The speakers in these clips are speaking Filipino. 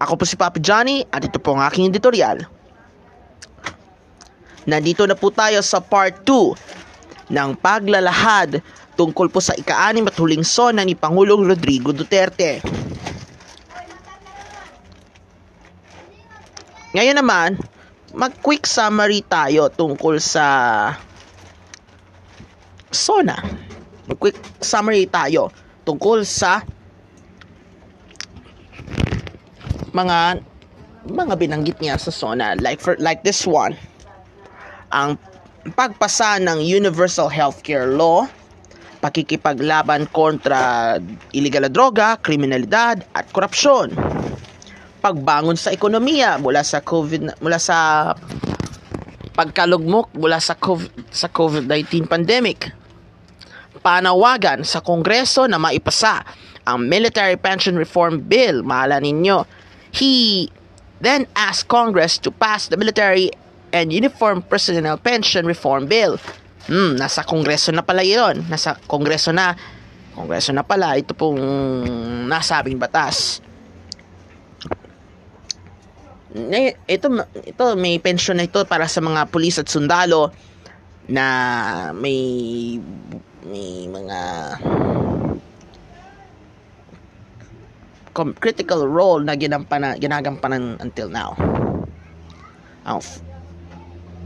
Ako po si Papa Johnny at ito po ang aking editorial. Nandito na po tayo sa part 2 ng paglalahad tungkol po sa ika-anim at huling sona ni Pangulong Rodrigo Duterte. Ngayon naman, mag-quick summary tayo tungkol sa SONA. Mag-quick summary tayo tungkol sa mga mga binanggit niya sa SONA like for like this one ang pagpasa ng Universal Healthcare Law pakikipaglaban kontra illegal na droga, kriminalidad at korupsyon pagbangon sa ekonomiya mula sa COVID mula sa pagkalugmok mula sa COVID, sa COVID-19 pandemic. Panawagan sa Kongreso na maipasa ang Military Pension Reform Bill. Mahala ninyo. He then asked Congress to pass the Military and Uniform Personnel Pension Reform Bill. Hmm, nasa Kongreso na pala yun. Nasa Kongreso na. Kongreso na pala. Ito pong nasabing batas ito ito may pension na ito para sa mga pulis at sundalo na may may mga critical role na ginampanan, ginagampanan until now. Ang,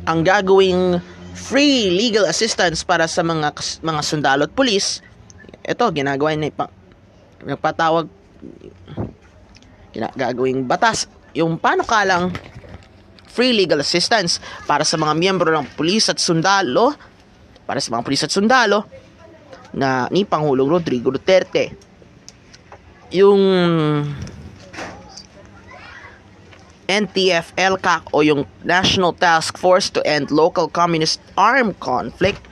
ang gagawing free legal assistance para sa mga mga sundalo at pulis, ito ginagawa ni nagpatawag gagawing batas yung panukalang free legal assistance para sa mga miyembro ng pulis at sundalo para sa mga pulis at sundalo na ni Pangulong Rodrigo Duterte. Yung NTF LCAC o yung National Task Force to End Local Communist Armed Conflict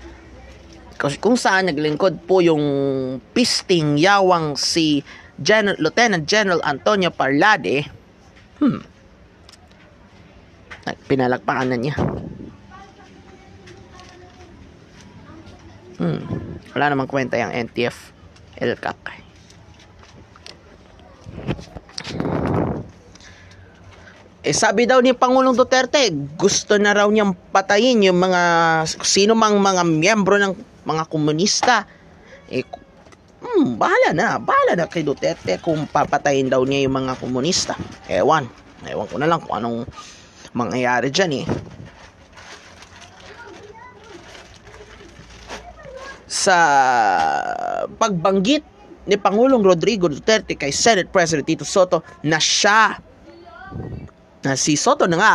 kung saan naglingkod po yung pisting yawang si General, Lieutenant General Antonio Parlade Hmm. Pinalagpakan na niya. Hmm. Wala namang kwenta yung NTF LCAC. Eh sabi daw ni Pangulong Duterte, gusto na raw niyang patayin yung mga sino mang mga miyembro ng mga komunista. Eh hmm, bahala na, bahala na kay Duterte kung papatayin daw niya yung mga komunista. Ewan, ewan ko na lang kung anong mangyayari dyan eh. Sa pagbanggit ni Pangulong Rodrigo Duterte kay Senate President Tito Soto na siya na si Soto na nga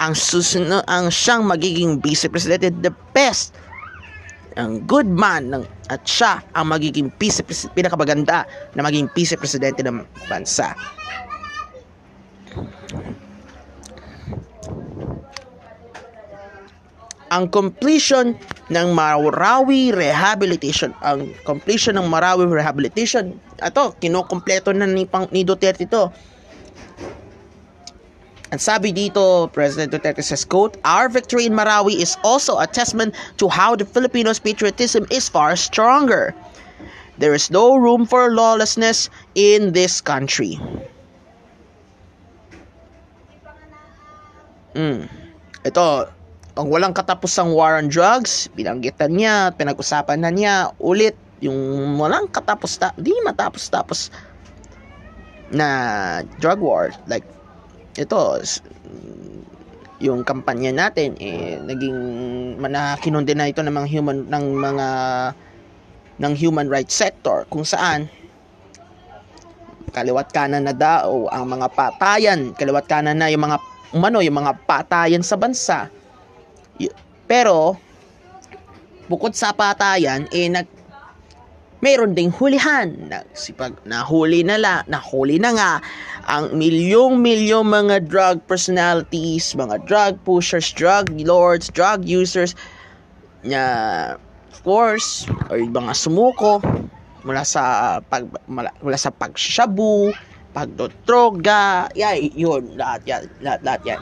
ang susunod ang siyang magiging vice president the best ang good man ng, at siya ang magiging vice pinakamaganda na maging vice presidente ng bansa. Ang completion ng Marawi Rehabilitation, ang completion ng Marawi Rehabilitation, ito, kinokompleto na ni, ni Duterte ito And sabi dito, President Duterte says, quote, Our victory in Marawi is also a testament to how the Filipinos' patriotism is far stronger. There is no room for lawlessness in this country. Mm. Ito, ang walang katapusang war on drugs, binanggitan niya, pinag-usapan na niya ulit yung walang katapos ta di matapos-tapos na drug war. Like ito yung kampanya natin eh naging manakinundi na ito ng mga human ng mga ng human rights sector kung saan kaliwat kanan na daw ang mga patayan kaliwat kanan na yung mga umano yung mga patayan sa bansa pero bukod sa patayan eh nag mayroon ding hulihan. Nagsipag, nahuli na la, nahuli na nga ang milyong-milyong mga drug personalities, mga drug pushers, drug lords, drug users na of course, or mga sumuko mula sa pag mula, mula sa pagshabu, pagdodroga, yeah, yun, lahat yan, lahat, lahat yan.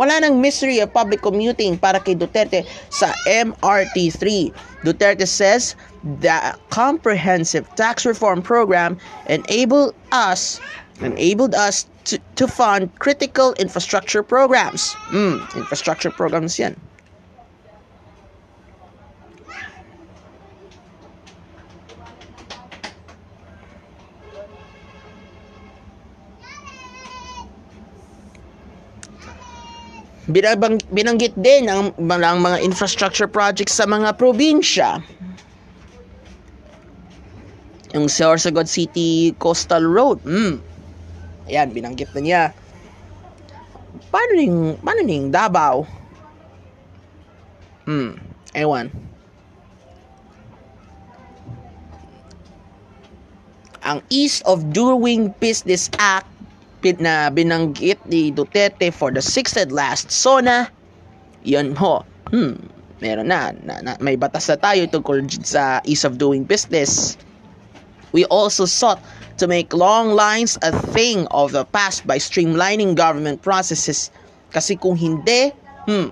Wala nang mystery of public commuting para kay Duterte sa MRT3. Duterte says the comprehensive tax reform program enabled us enabled us to, to fund critical infrastructure programs. Mm, infrastructure programs yan. Binabang, binanggit din ang, ang mga infrastructure projects sa mga probinsya. Yung Sorsogon City Coastal Road. Mm. Ayan, binanggit na niya. Paano ning, paano ning Davao? Hmm, ewan. Ang Ease of Doing Business Act na binanggit ni Duterte for the sixth and last SONA, yun ho, hmm, meron na, na, na may batas na tayo tungkol sa ease of doing business. We also sought to make long lines a thing of the past by streamlining government processes. Kasi kung hindi, hmm,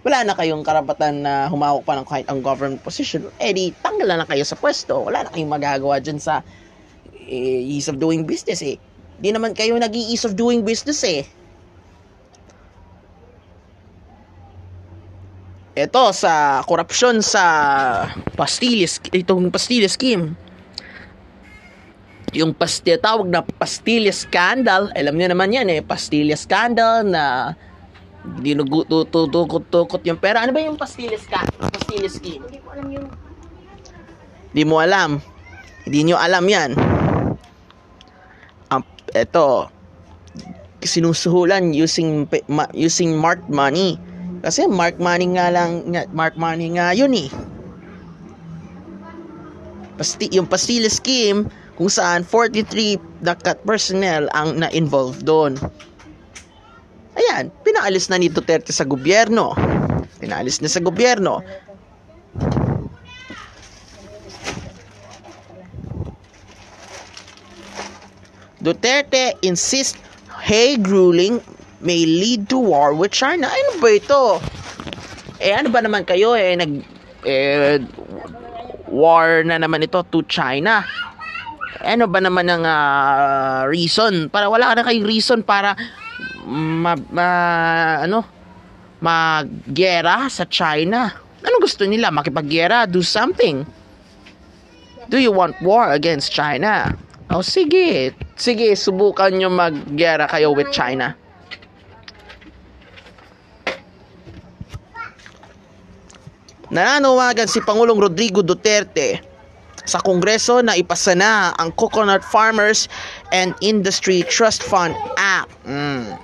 wala na kayong karapatan na humawak pa ng kahit ang government position, eh di tanggal na kayo sa pwesto. Wala na kayong magagawa dyan sa eh, ease of doing business eh. Di naman kayo nag ease of doing business eh. Ito sa korupsyon sa Pastille itong Pastille scheme. Yung pastille tawag na Pastille scandal, alam niyo naman yan eh, Pastille scandal na dinugutukot yung pera. Ano ba yung Pastille scandal? Pastille scheme? Hindi ko alam yung Hindi mo alam. Hindi niyo alam yan ito sinusuhulan using using marked money kasi mark money nga lang mark money nga yun eh Pasti, yung Pastille scheme kung saan 43 dakat personnel ang na-involved doon. Ayan, pinaalis na ni Duterte sa gobyerno. Pinaalis na sa gobyerno. Duterte insists Hague ruling may lead to war with China. Ano ba ito? Eh ano ba naman kayo eh nag eh, war na naman ito to China. Ano ba naman ang uh, reason? Para wala na kayong reason para ma, ma ano maggera sa China. Ano gusto nila? Makipaggera? Do something. Do you want war against China? Oh, sige. Sige, subukan nyo mag-gera kayo with China. Nananawagan si Pangulong Rodrigo Duterte sa Kongreso na ipasa na ang Coconut Farmers and Industry Trust Fund Act. Mm.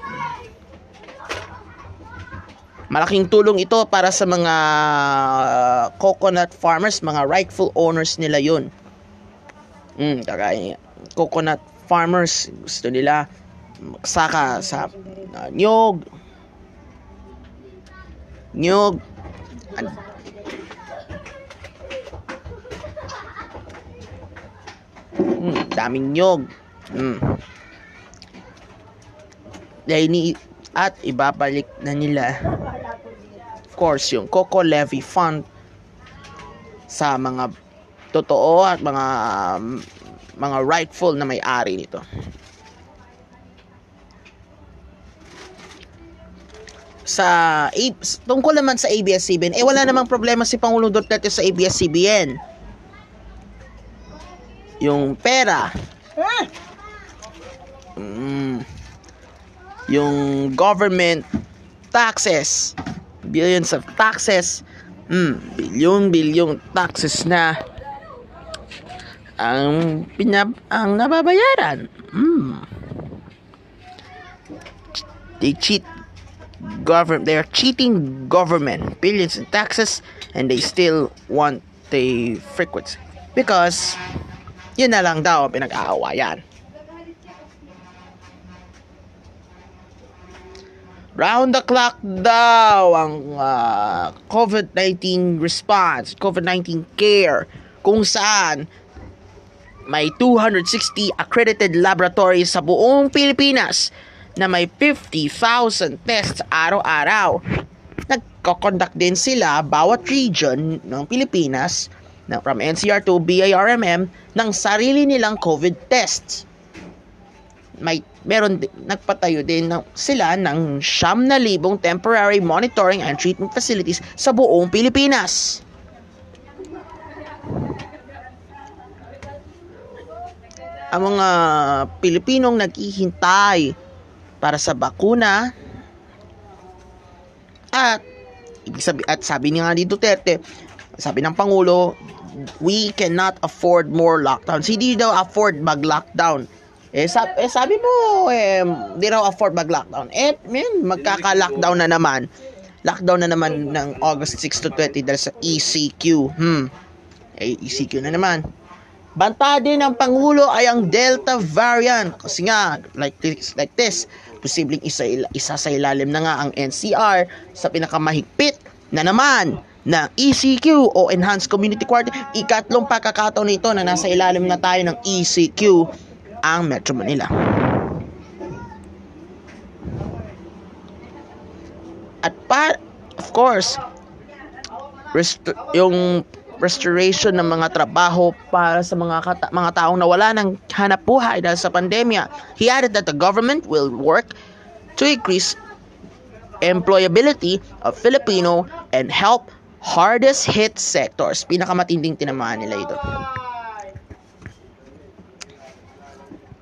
Malaking tulong ito para sa mga uh, coconut farmers, mga rightful owners nila yun. Mm, kagaya coconut farmers. Gusto nila saka sa uh, nyog. Nyog. An- hmm, daming nyog. Hmm. dahil ni at ibabalik na nila of course yung Coco Levy Fund sa mga totoo at mga um, mga rightful na may-ari nito. Sa tungkol naman sa ABS-CBN, eh wala namang problema si Pangulong Duterte sa ABS-CBN. Yung pera. Mm, yung government taxes, billions of taxes, mm, billion billion taxes na ang pinab ang nababayaran. Mm. They cheat government. They are cheating government billions in taxes, and they still want the frequency because yun na lang daw pinag-aawayan. Round the clock daw ang uh, COVID-19 response, COVID-19 care, kung saan may 260 accredited laboratories sa buong Pilipinas na may 50,000 tests araw-araw. Nagko-conduct din sila bawat region ng Pilipinas ng from NCR to BIRMM ng sarili nilang COVID tests. May meron nagpatayo din ng, sila ng siyam na libong temporary monitoring and treatment facilities sa buong Pilipinas. Ang mga Pilipinong naghihintay para sa bakuna at ibig sabi at sabi ni nga ni Duterte, sabi ng Pangulo, we cannot afford more lockdowns. Hindi daw afford mag-lockdown. Eh, sab eh sabi mo, eh, di raw afford mag-lockdown. Eh, man, magkaka-lockdown na naman. Lockdown na naman ng August 6 to 20 dahil sa ECQ. Hmm. Eh, ECQ na naman. Banta din ng Pangulo ay ang Delta variant. Kasi nga, like this, like this posibleng isa, isa sa ilalim na nga ang NCR sa pinakamahigpit na naman ng ECQ o Enhanced Community Quarantine. Ikatlong pagkakataon nito na nasa ilalim na tayo ng ECQ ang Metro Manila. At pa, of course, rest- yung restoration ng mga trabaho para sa mga kata- mga taong nawala ng hanap buhay dahil sa pandemya. He added that the government will work to increase employability of Filipino and help hardest hit sectors. Pinakamatinding tinamaan nila ito.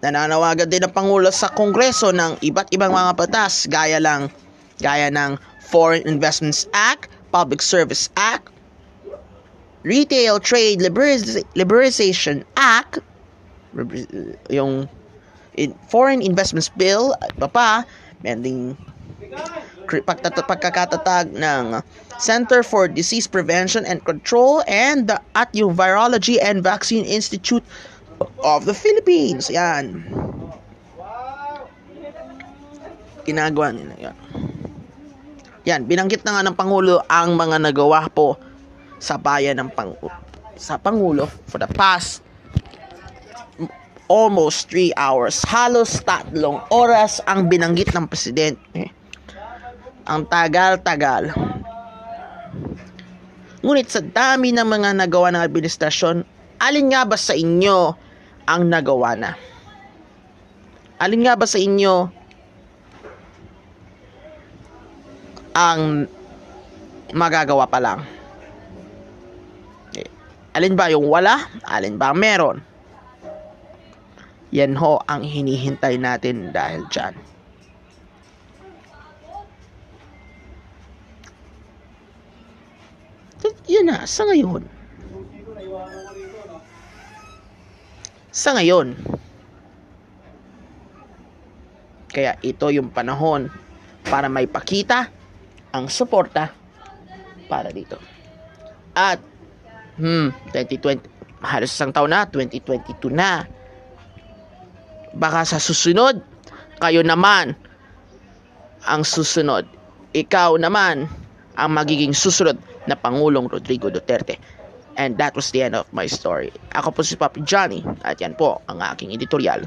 Nananawagan din ng Pangulo sa Kongreso ng iba't ibang mga batas gaya lang gaya ng Foreign Investments Act, Public Service Act, Retail Trade Liberaliz- Liberalization Act, yung Foreign Investments Bill, at pa pa, pagtat- pagkakatatag ng Center for Disease Prevention and Control and the, at yung Virology and Vaccine Institute of the Philippines. Yan. Ginagawa nila yan. Yan, binanggit na nga ng Pangulo ang mga nagawa po sa bayan ng pang sa Pangulo for the past almost 3 hours. Halos tatlong oras ang binanggit ng presidente. Ang tagal-tagal. Ngunit sa dami ng mga nagawa ng administrasyon, alin nga ba sa inyo ang nagawa na? Alin nga ba sa inyo ang magagawa pa lang? Alin ba yung wala? Alin ba meron? Yan ho ang hinihintay natin dahil dyan. Yan na, sa ngayon. Sa ngayon. Kaya ito yung panahon para may pakita ang suporta para dito. At, hmm, 2020, halos isang taon na, 2022 na. Baka sa susunod, kayo naman ang susunod. Ikaw naman ang magiging susunod na Pangulong Rodrigo Duterte. And that was the end of my story. Ako po si Papi Johnny at yan po ang aking editorial.